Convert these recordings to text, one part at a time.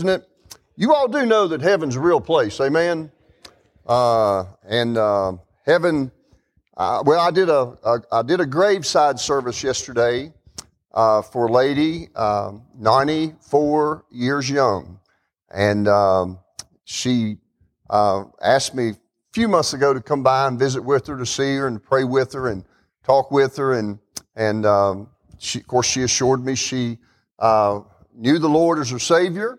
isn't it? You all do know that heaven's a real place, amen? Uh, and uh, heaven, uh, well, I did a, a I did a graveside service yesterday uh, for a lady, um, 94 years young, and um, she uh, asked me a few months ago to come by and visit with her to see her and pray with her and talk with her, and and um, she, of course, she assured me she uh, knew the Lord as her Savior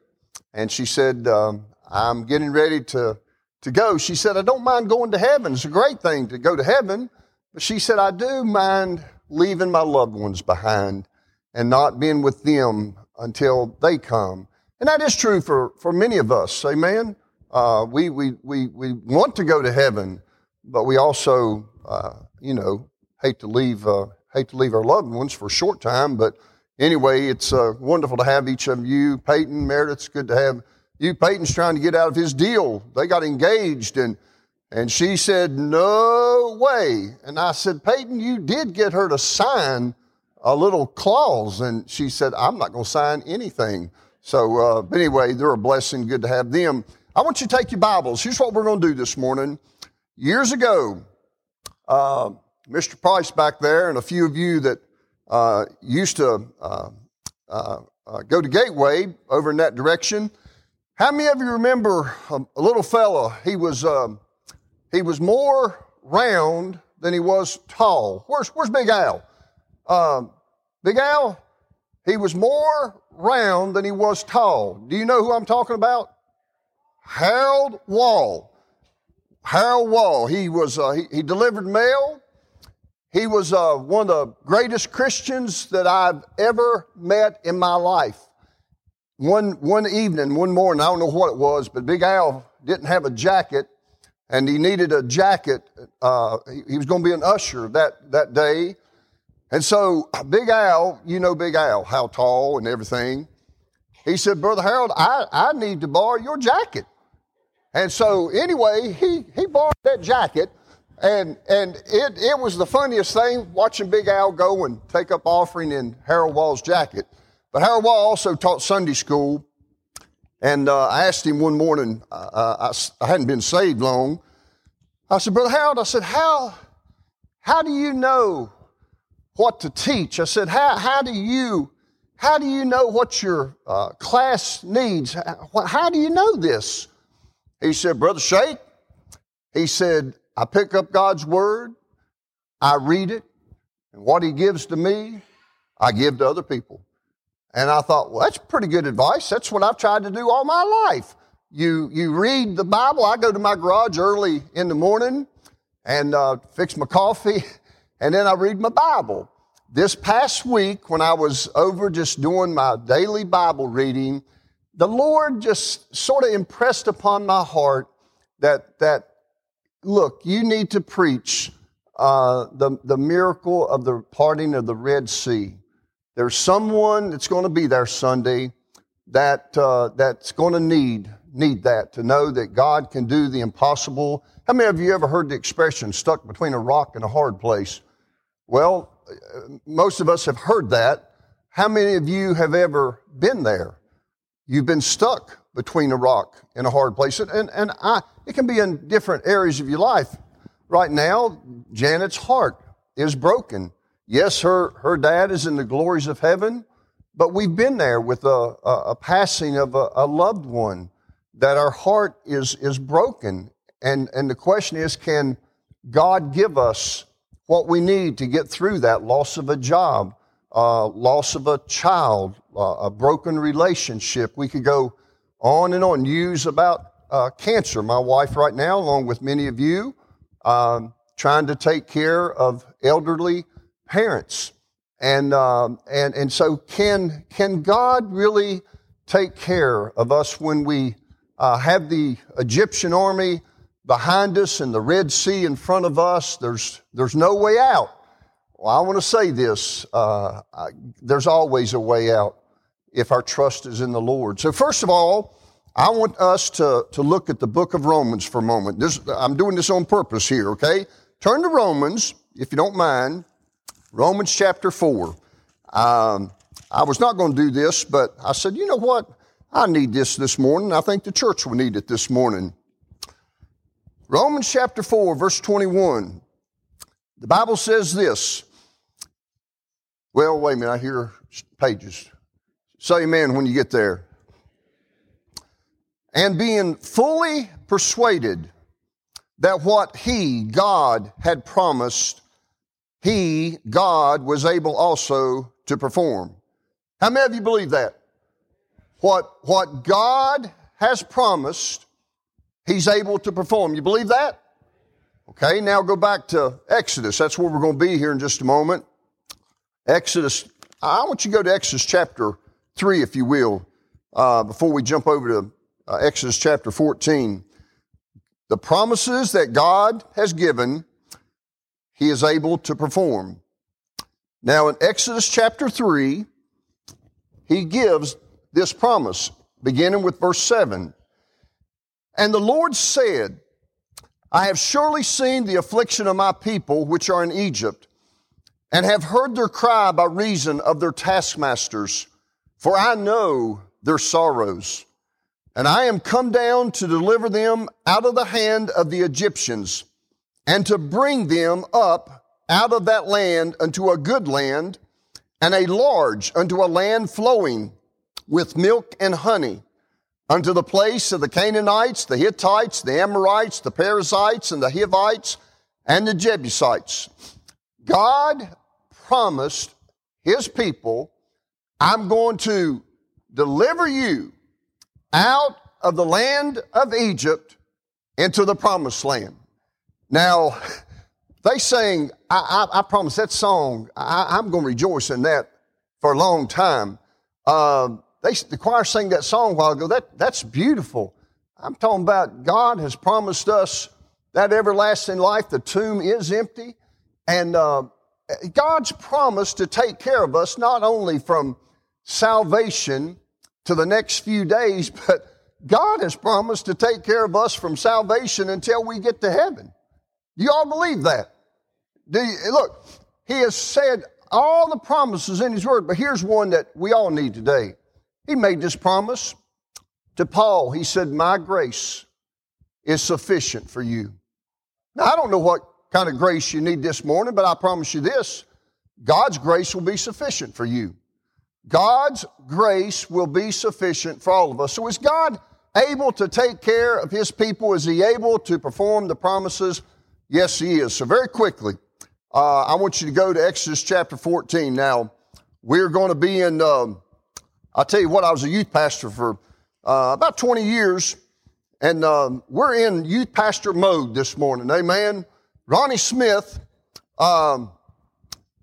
and she said, um, I'm getting ready to, to go. She said, I don't mind going to heaven. It's a great thing to go to heaven. But she said, I do mind leaving my loved ones behind and not being with them until they come. And that is true for, for many of us. Amen. Uh, we, we, we, we want to go to heaven, but we also, uh, you know, hate to leave, uh, hate to leave our loved ones for a short time, but Anyway, it's uh, wonderful to have each of you. Peyton, Meredith, it's good to have you. Peyton's trying to get out of his deal. They got engaged and and she said, No way. And I said, Peyton, you did get her to sign a little clause. And she said, I'm not going to sign anything. So, uh, anyway, they're a blessing. Good to have them. I want you to take your Bibles. Here's what we're going to do this morning. Years ago, uh, Mr. Price back there, and a few of you that uh, used to uh, uh, uh, go to Gateway over in that direction. How many of you remember a, a little fella? He was um, he was more round than he was tall. Where's Where's Big Al? Um, Big Al. He was more round than he was tall. Do you know who I'm talking about? Harold Wall. Harold Wall. He was uh, he, he delivered mail. He was uh, one of the greatest Christians that I've ever met in my life. One, one evening, one morning, I don't know what it was, but Big Al didn't have a jacket and he needed a jacket. Uh, he, he was going to be an usher that, that day. And so Big Al, you know Big Al, how tall and everything. He said, Brother Harold, I, I need to borrow your jacket. And so anyway, he, he borrowed that jacket and, and it, it was the funniest thing watching Big Al go and take up offering in Harold Wall's jacket. But Harold Wall also taught Sunday school. And uh, I asked him one morning, uh, I, I hadn't been saved long. I said, Brother Harold, I said, how, how do you know what to teach? I said, how, how do you, how do you know what your uh, class needs? How, how do you know this? He said, Brother Shake, he said, I pick up God's Word, I read it, and what He gives to me, I give to other people. And I thought, well, that's pretty good advice. That's what I've tried to do all my life. You, you read the Bible. I go to my garage early in the morning and uh, fix my coffee, and then I read my Bible. This past week, when I was over just doing my daily Bible reading, the Lord just sort of impressed upon my heart that, that look, you need to preach uh, the, the miracle of the parting of the Red Sea. There's someone that's going to be there Sunday that, uh, that's going to need, need that to know that God can do the impossible. How many of you ever heard the expression stuck between a rock and a hard place? Well, most of us have heard that. How many of you have ever been there? You've been stuck between a rock and a hard place. And, and I, it can be in different areas of your life. Right now, Janet's heart is broken. Yes, her, her dad is in the glories of heaven, but we've been there with a, a, a passing of a, a, loved one that our heart is, is broken. And, and the question is, can God give us what we need to get through that loss of a job, uh, loss of a child, uh, a broken relationship? We could go on and on. News about uh, cancer. My wife, right now, along with many of you, um, trying to take care of elderly parents. And, um, and, and so, can, can God really take care of us when we uh, have the Egyptian army behind us and the Red Sea in front of us? There's, there's no way out. Well, I want to say this uh, I, there's always a way out if our trust is in the Lord. So, first of all, I want us to, to look at the book of Romans for a moment. This, I'm doing this on purpose here, okay? Turn to Romans, if you don't mind. Romans chapter 4. Um, I was not going to do this, but I said, you know what? I need this this morning. I think the church will need it this morning. Romans chapter 4, verse 21. The Bible says this. Well, wait a minute, I hear pages. Say amen when you get there. And being fully persuaded that what he, God, had promised, he, God, was able also to perform. How many of you believe that? What, what God has promised, he's able to perform. You believe that? Okay, now go back to Exodus. That's where we're going to be here in just a moment. Exodus, I want you to go to Exodus chapter 3, if you will, uh, before we jump over to uh, Exodus chapter 14. The promises that God has given, He is able to perform. Now, in Exodus chapter 3, He gives this promise, beginning with verse 7. And the Lord said, I have surely seen the affliction of my people which are in Egypt, and have heard their cry by reason of their taskmasters, for I know their sorrows. And I am come down to deliver them out of the hand of the Egyptians, and to bring them up out of that land unto a good land, and a large, unto a land flowing with milk and honey, unto the place of the Canaanites, the Hittites, the Amorites, the Perizzites, and the Hivites, and the Jebusites. God promised his people, I'm going to deliver you out of the land of Egypt into the promised land. Now, they sang, I, I, I promise that song, I, am going to rejoice in that for a long time. Uh, they, the choir sang that song a while ago. That, that's beautiful. I'm talking about God has promised us that everlasting life. The tomb is empty. And uh, God's promised to take care of us not only from salvation to the next few days, but God has promised to take care of us from salvation until we get to heaven. You all believe that? Do you, look, He has said all the promises in His Word, but here's one that we all need today. He made this promise to Paul. He said, My grace is sufficient for you. Now, I don't know what kind of grace you need this morning, but I promise you this God's grace will be sufficient for you. God's grace will be sufficient for all of us. So, is God able to take care of His people? Is He able to perform the promises? Yes, He is. So, very quickly, uh, I want you to go to Exodus chapter 14. Now, we're going to be in. Um, I'll tell you what, I was a youth pastor for uh, about 20 years, and um, we're in youth pastor mode this morning. Amen. Ronnie Smith, um,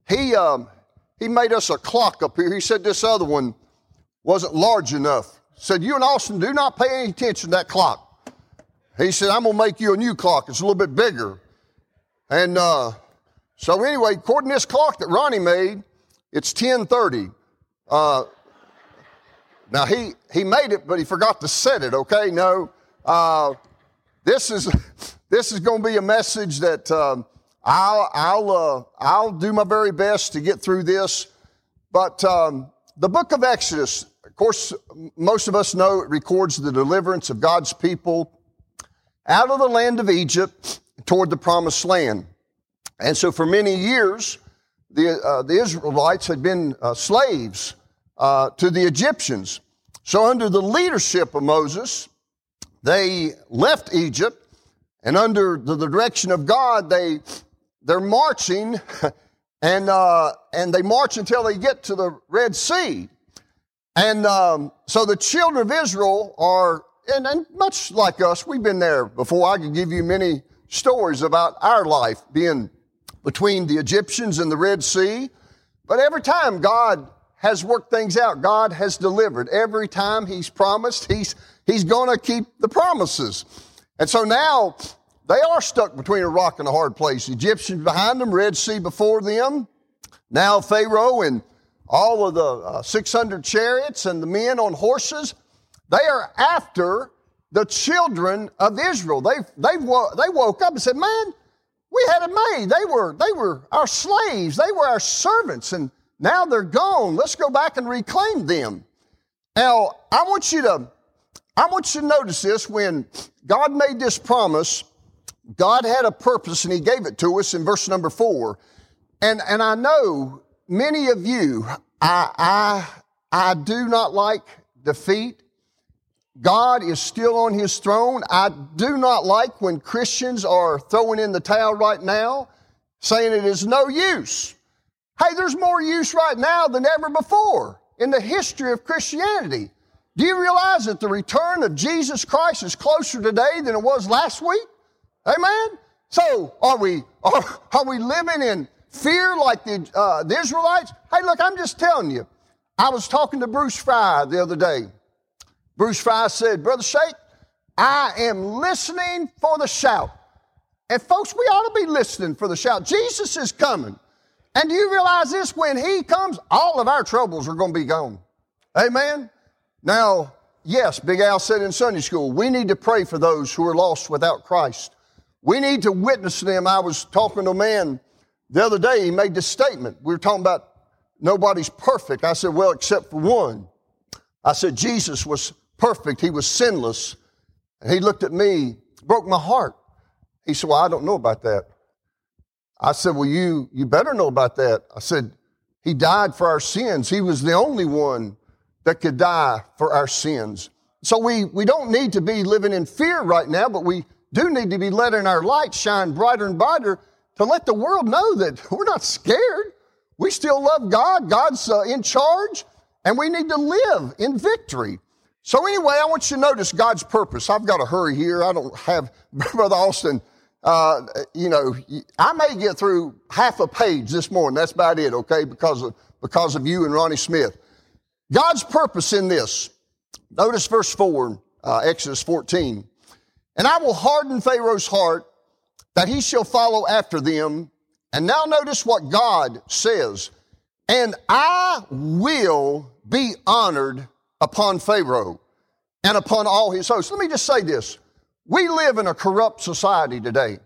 he, um, he made us a clock up here. He said this other one wasn't large enough. Said, You and Austin do not pay any attention to that clock. He said, I'm going to make you a new clock. It's a little bit bigger. And uh, so, anyway, according to this clock that Ronnie made, it's 1030. Uh, now he he made it, but he forgot to set it. Okay, no. Uh, this is this is going to be a message that um, I'll I'll uh, I'll do my very best to get through this. But um, the book of Exodus, of course, most of us know it records the deliverance of God's people out of the land of Egypt toward the promised land. And so, for many years, the uh, the Israelites had been uh, slaves uh, to the Egyptians. So, under the leadership of Moses, they left Egypt, and under the direction of God, they they're marching, and uh, and they march until they get to the Red Sea, and um, so the children of Israel are, and, and much like us, we've been there before. I could give you many stories about our life being between the Egyptians and the Red Sea, but every time God has worked things out. God has delivered. Every time He's promised, He's, he's going to keep the promises. And so now they are stuck between a rock and a hard place. Egyptians behind them, Red Sea before them. Now Pharaoh and all of the uh, 600 chariots and the men on horses, they are after the children of Israel. They, they, they woke up and said, man, we had it made. They were, they were our slaves. They were our servants. And now they're gone. Let's go back and reclaim them. Now, I want you to, I want you to notice this when God made this promise, God had a purpose and He gave it to us in verse number four. And, and I know many of you, I, I, I do not like defeat. God is still on His throne. I do not like when Christians are throwing in the towel right now, saying it is no use. Hey, there's more use right now than ever before in the history of Christianity. Do you realize that the return of Jesus Christ is closer today than it was last week? Amen? So, are we, are, are we living in fear like the, uh, the Israelites? Hey, look, I'm just telling you. I was talking to Bruce Fry the other day. Bruce Fry said, Brother Shake, I am listening for the shout. And folks, we ought to be listening for the shout. Jesus is coming. And do you realize this? When He comes, all of our troubles are going to be gone. Amen? Now, yes, Big Al said in Sunday school, we need to pray for those who are lost without Christ. We need to witness them. I was talking to a man the other day, he made this statement. We were talking about nobody's perfect. I said, well, except for one. I said, Jesus was perfect. He was sinless. And he looked at me, broke my heart. He said, well, I don't know about that. I said, Well, you, you better know about that. I said, He died for our sins. He was the only one that could die for our sins. So we, we don't need to be living in fear right now, but we do need to be letting our light shine brighter and brighter to let the world know that we're not scared. We still love God. God's uh, in charge, and we need to live in victory. So, anyway, I want you to notice God's purpose. I've got to hurry here. I don't have Brother Austin uh, you know, I may get through half a page this morning. That's about it, okay, because of, because of you and Ronnie Smith. God's purpose in this. Notice verse 4, uh, Exodus 14. And I will harden Pharaoh's heart that he shall follow after them. And now notice what God says. And I will be honored upon Pharaoh and upon all his hosts. Let me just say this. We live in a corrupt society today.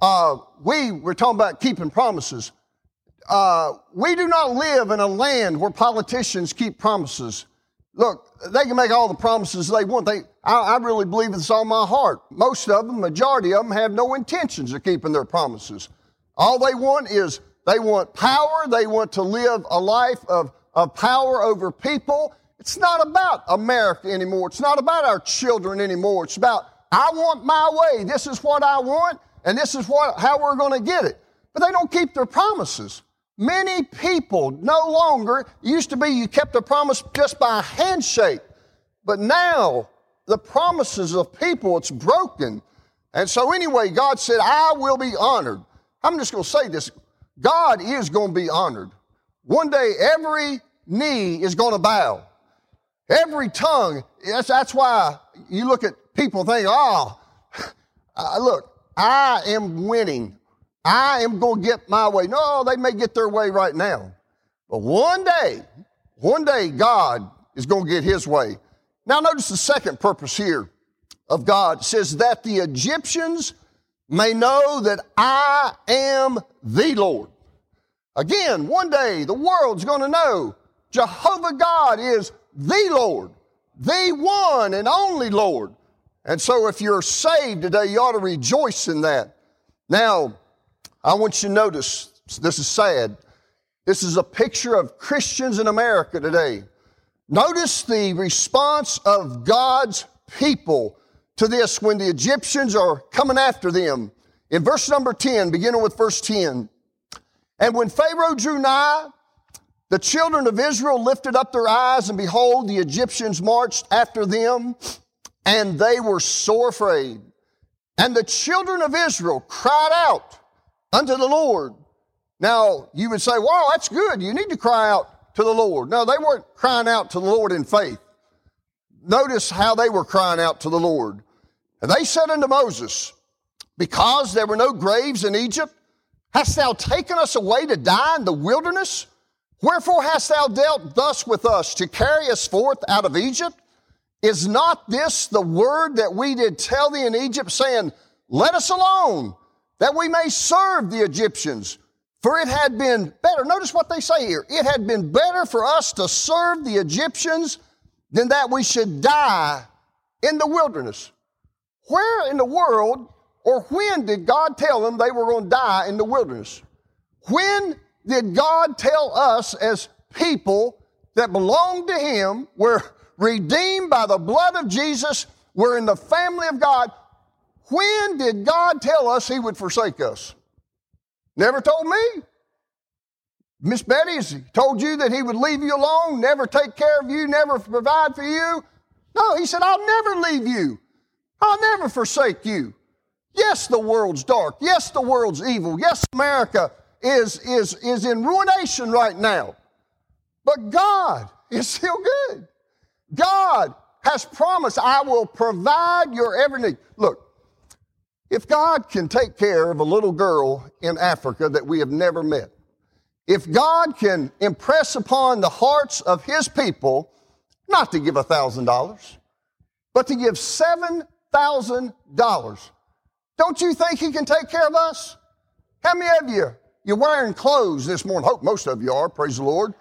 Uh, we were talking about keeping promises. Uh, we do not live in a land where politicians keep promises. Look, they can make all the promises they want. They, I, I really believe it's all my heart. Most of them, majority of them, have no intentions of keeping their promises. All they want is they want power. They want to live a life of, of power over people. It's not about America anymore. It's not about our children anymore. It's about I want my way. This is what I want, and this is what, how we're going to get it. But they don't keep their promises. Many people no longer, used to be you kept a promise just by a handshake, but now the promises of people, it's broken. And so, anyway, God said, I will be honored. I'm just going to say this God is going to be honored. One day, every knee is going to bow. Every tongue, that's, that's why you look at people think, oh, look, I am winning. I am going to get my way. No, they may get their way right now. But one day, one day, God is going to get his way. Now, notice the second purpose here of God it says that the Egyptians may know that I am the Lord. Again, one day the world's going to know Jehovah God is the Lord, the one and only Lord. And so if you're saved today, you ought to rejoice in that. Now, I want you to notice, this is sad. This is a picture of Christians in America today. Notice the response of God's people to this when the Egyptians are coming after them. In verse number 10, beginning with verse 10. And when Pharaoh drew nigh, the children of Israel lifted up their eyes, and behold, the Egyptians marched after them and they were sore afraid. And the children of Israel cried out unto the Lord. Now, you would say, wow, that's good. You need to cry out to the Lord. No, they weren't crying out to the Lord in faith. Notice how they were crying out to the Lord. And they said unto Moses, Because there were no graves in Egypt, hast thou taken us away to die in the wilderness? Wherefore hast thou dealt thus with us to carry us forth out of Egypt? Is not this the word that we did tell thee in Egypt, saying, Let us alone, that we may serve the Egyptians? For it had been better. Notice what they say here. It had been better for us to serve the Egyptians than that we should die in the wilderness. Where in the world or when did God tell them they were going to die in the wilderness? When did God tell us as people that belong to Him, we're redeemed by the blood of Jesus, we're in the family of God? When did God tell us He would forsake us? Never told me. Miss Betty's told you that He would leave you alone, never take care of you, never provide for you. No, He said, I'll never leave you. I'll never forsake you. Yes, the world's dark. Yes, the world's evil. Yes, America is, is, is in ruination right now. But God is still good. God has promised, I will provide your every need. Look, if God can take care of a little girl in Africa that we have never met, if God can impress upon the hearts of His people not to give a thousand dollars, but to give seven thousand dollars, don't you think He can take care of us? How many of you you're wearing clothes this morning? Hope most of you are. Praise the Lord.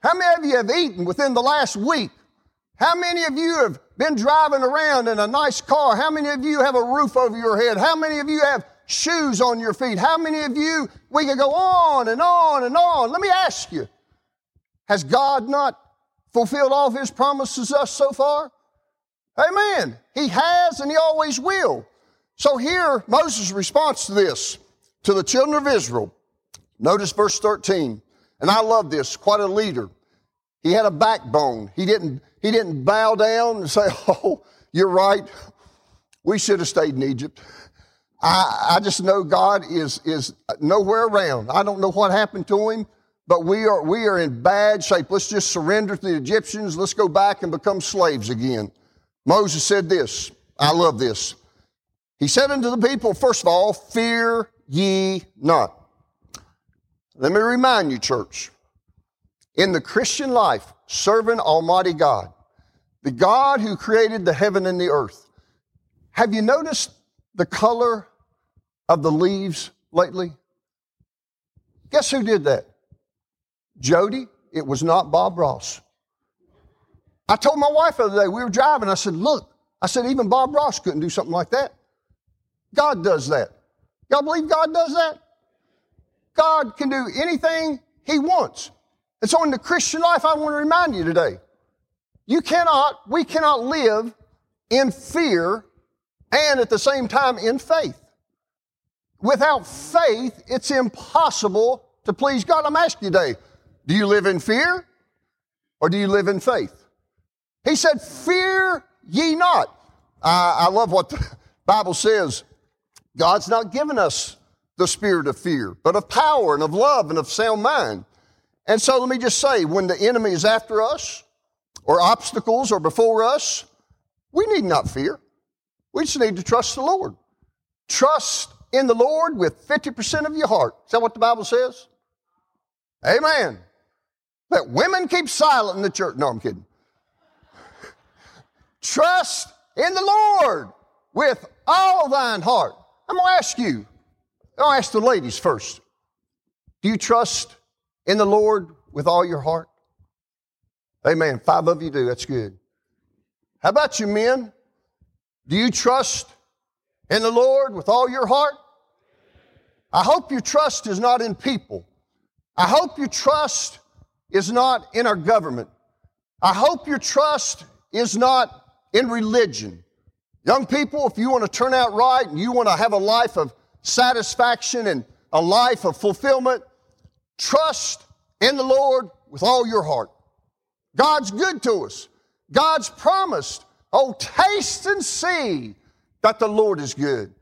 How many of you have eaten within the last week? How many of you have been driving around in a nice car? How many of you have a roof over your head? How many of you have shoes on your feet? How many of you, we can go on and on and on. Let me ask you, has God not fulfilled all of His promises us so far? Amen. He has and He always will. So here, Moses' response to this, to the children of Israel. Notice verse 13. And I love this, quite a leader. He had a backbone. He didn't, he didn't bow down and say, Oh, you're right. We should have stayed in Egypt. I, I just know God is, is nowhere around. I don't know what happened to him, but we are, we are in bad shape. Let's just surrender to the Egyptians. Let's go back and become slaves again. Moses said this. I love this. He said unto the people, first of all, fear ye not. Let me remind you, church, in the Christian life, serving Almighty God, the God who created the heaven and the earth, have you noticed the color of the leaves lately? Guess who did that? Jody. It was not Bob Ross. I told my wife the other day, we were driving, I said, Look, I said, even Bob Ross couldn't do something like that. God does that. Y'all believe God does that? God can do anything He wants. And so in the Christian life, I want to remind you today, you cannot, we cannot live in fear and at the same time in faith. Without faith, it's impossible to please God. I'm asking you today, do you live in fear or do you live in faith? He said, Fear ye not. I, I love what the Bible says. God's not given us the spirit of fear, but of power and of love and of sound mind. And so let me just say, when the enemy is after us, or obstacles are before us, we need not fear. We just need to trust the Lord. Trust in the Lord with 50% of your heart. Is that what the Bible says? Amen. Let women keep silent in the church. No, I'm kidding. Trust in the Lord with all thine heart. I'm going to ask you, I'll ask the ladies first. Do you trust in the Lord with all your heart? Amen. Five of you do. That's good. How about you men? Do you trust in the Lord with all your heart? I hope your trust is not in people. I hope your trust is not in our government. I hope your trust is not in religion. Young people, if you want to turn out right and you want to have a life of satisfaction and a life of fulfillment, trust in the Lord with all your heart. God's good to us. God's promised, oh, taste and see that the Lord is good.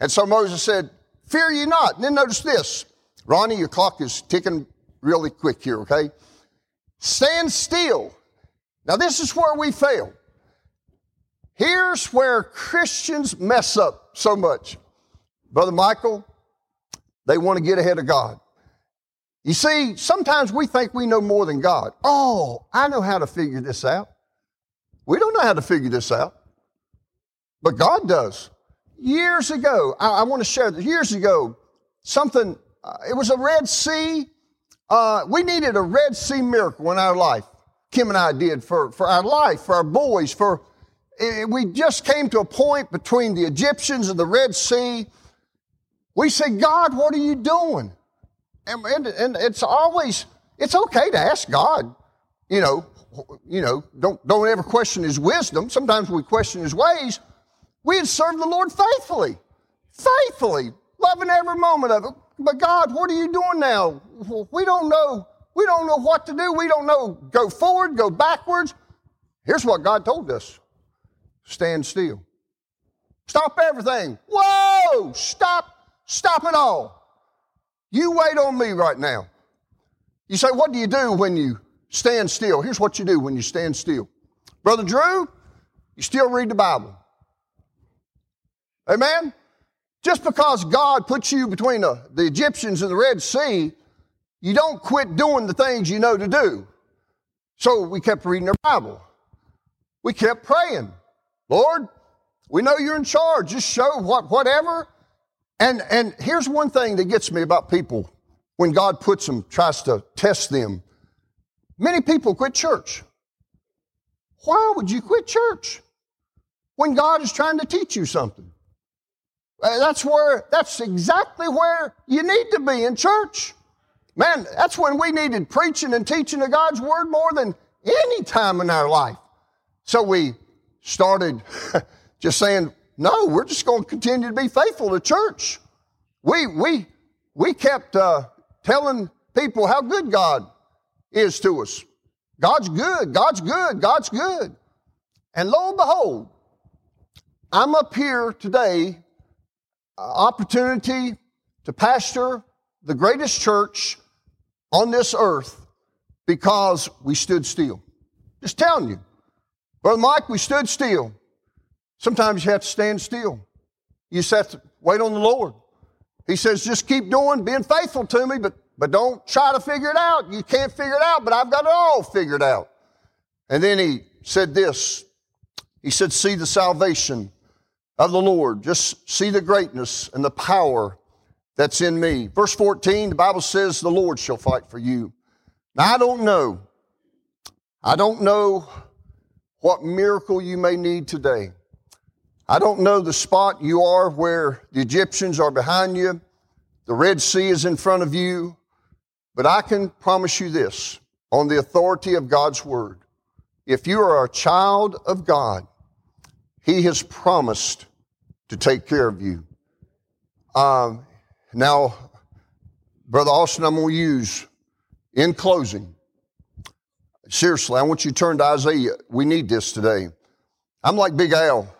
And so Moses said, Fear ye not. And then notice this. Ronnie, your clock is ticking really quick here, okay? Stand still. Now, this is where we fail. Here's where Christians mess up so much. Brother Michael, they want to get ahead of God. You see, sometimes we think we know more than God. Oh, I know how to figure this out. We don't know how to figure this out, but God does. Years ago, I, I want to share this. Years ago, something, uh, it was a Red Sea. Uh, we needed a Red Sea miracle in our life. Kim and I did for, for our life, for our boys, for eh, we just came to a point between the Egyptians and the Red Sea. We said, God, what are you doing? And, and, and it's always, it's okay to ask God, you know, you know, don't, don't ever question his wisdom. Sometimes we question his ways. We had served the Lord faithfully, faithfully, loving every moment of it. But God, what are you doing now? We don't know. We don't know what to do. We don't know go forward, go backwards. Here's what God told us stand still. Stop everything. Whoa! Stop. Stop it all. You wait on me right now. You say, what do you do when you stand still? Here's what you do when you stand still. Brother Drew, you still read the Bible. Amen? Just because God puts you between the, the Egyptians and the Red Sea, you don't quit doing the things you know to do. So we kept reading our Bible. We kept praying. Lord, we know you're in charge. Just show what, whatever. And, and here's one thing that gets me about people when God puts them, tries to test them. Many people quit church. Why would you quit church when God is trying to teach you something? Uh, that's where, that's exactly where you need to be in church. Man, that's when we needed preaching and teaching of God's Word more than any time in our life. So we started just saying, no, we're just going to continue to be faithful to church. We, we, we kept uh, telling people how good God is to us. God's good, God's good, God's good. And lo and behold, I'm up here today opportunity to pastor the greatest church on this earth because we stood still. Just telling you. Brother Mike, we stood still. Sometimes you have to stand still. You just have to wait on the Lord. He says, just keep doing, being faithful to me, but, but don't try to figure it out. You can't figure it out, but I've got it all figured out. And then he said this. He said, see the salvation of the Lord. Just see the greatness and the power that's in me. Verse 14, the Bible says, The Lord shall fight for you. Now, I don't know. I don't know what miracle you may need today. I don't know the spot you are where the Egyptians are behind you, the Red Sea is in front of you, but I can promise you this on the authority of God's Word. If you are a child of God, He has promised to take care of you. Um, now, Brother Austin, I'm going to use in closing. Seriously, I want you to turn to Isaiah. We need this today. I'm like Big Al.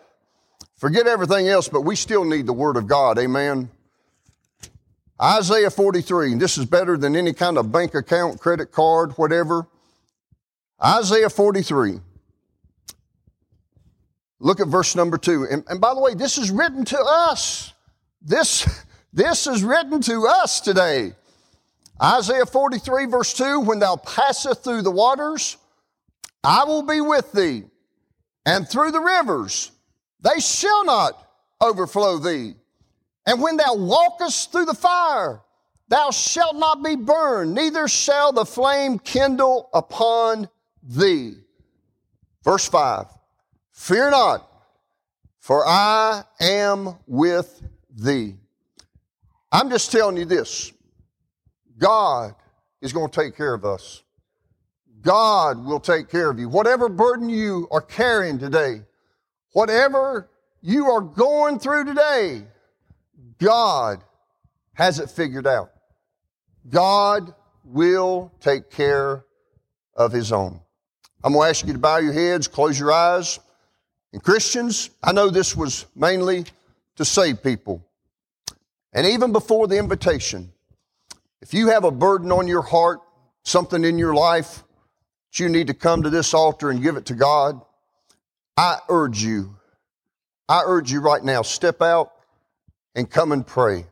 Forget everything else, but we still need the Word of God. Amen. Isaiah 43. This is better than any kind of bank account, credit card, whatever. Isaiah 43. Look at verse number two. And, and by the way, this is written to us. This, this is written to us today. Isaiah 43 verse 2, when thou passest through the waters, I will be with thee, and through the rivers, they shall not overflow thee. And when thou walkest through the fire, thou shalt not be burned, neither shall the flame kindle upon thee. Verse 5 Fear not, for I am with thee. I'm just telling you this God is going to take care of us. God will take care of you. Whatever burden you are carrying today, whatever you are going through today, God has it figured out. God will take care of His own. I'm going to ask you to bow your heads, close your eyes. And Christians, I know this was mainly to save people. And even before the invitation, if you have a burden on your heart, something in your life that you need to come to this altar and give it to God, I urge you, I urge you right now, step out and come and pray.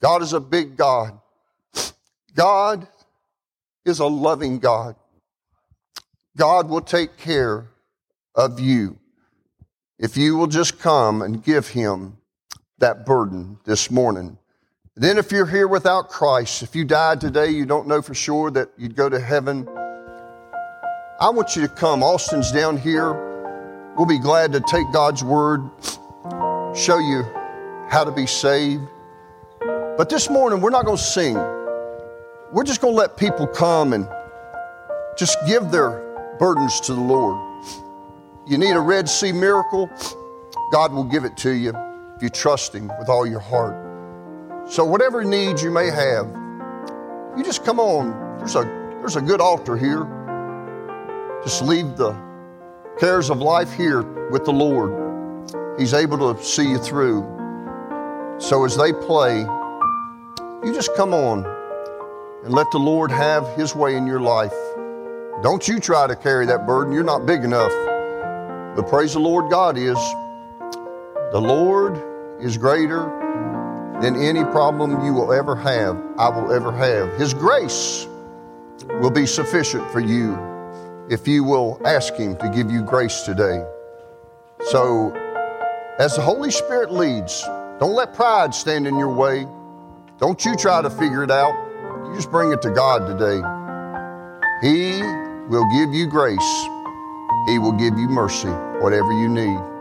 God is a big God. God is a loving God. God will take care of you if you will just come and give him that burden this morning. Then, if you're here without Christ, if you died today, you don't know for sure that you'd go to heaven. I want you to come. Austin's down here. We'll be glad to take God's word, show you how to be saved. But this morning, we're not going to sing. We're just going to let people come and just give their burdens to the Lord. You need a Red Sea miracle, God will give it to you if you trust Him with all your heart. So, whatever needs you may have, you just come on. There's a, there's a good altar here. Just leave the cares of life here with the Lord. He's able to see you through. So, as they play, you just come on and let the Lord have His way in your life. Don't you try to carry that burden. You're not big enough. But praise the Lord, God is. The Lord is greater than any problem you will ever have, I will ever have. His grace will be sufficient for you if you will ask Him to give you grace today. So, as the Holy Spirit leads, don't let pride stand in your way. Don't you try to figure it out. You just bring it to God today. He will give you grace. He will give you mercy, whatever you need.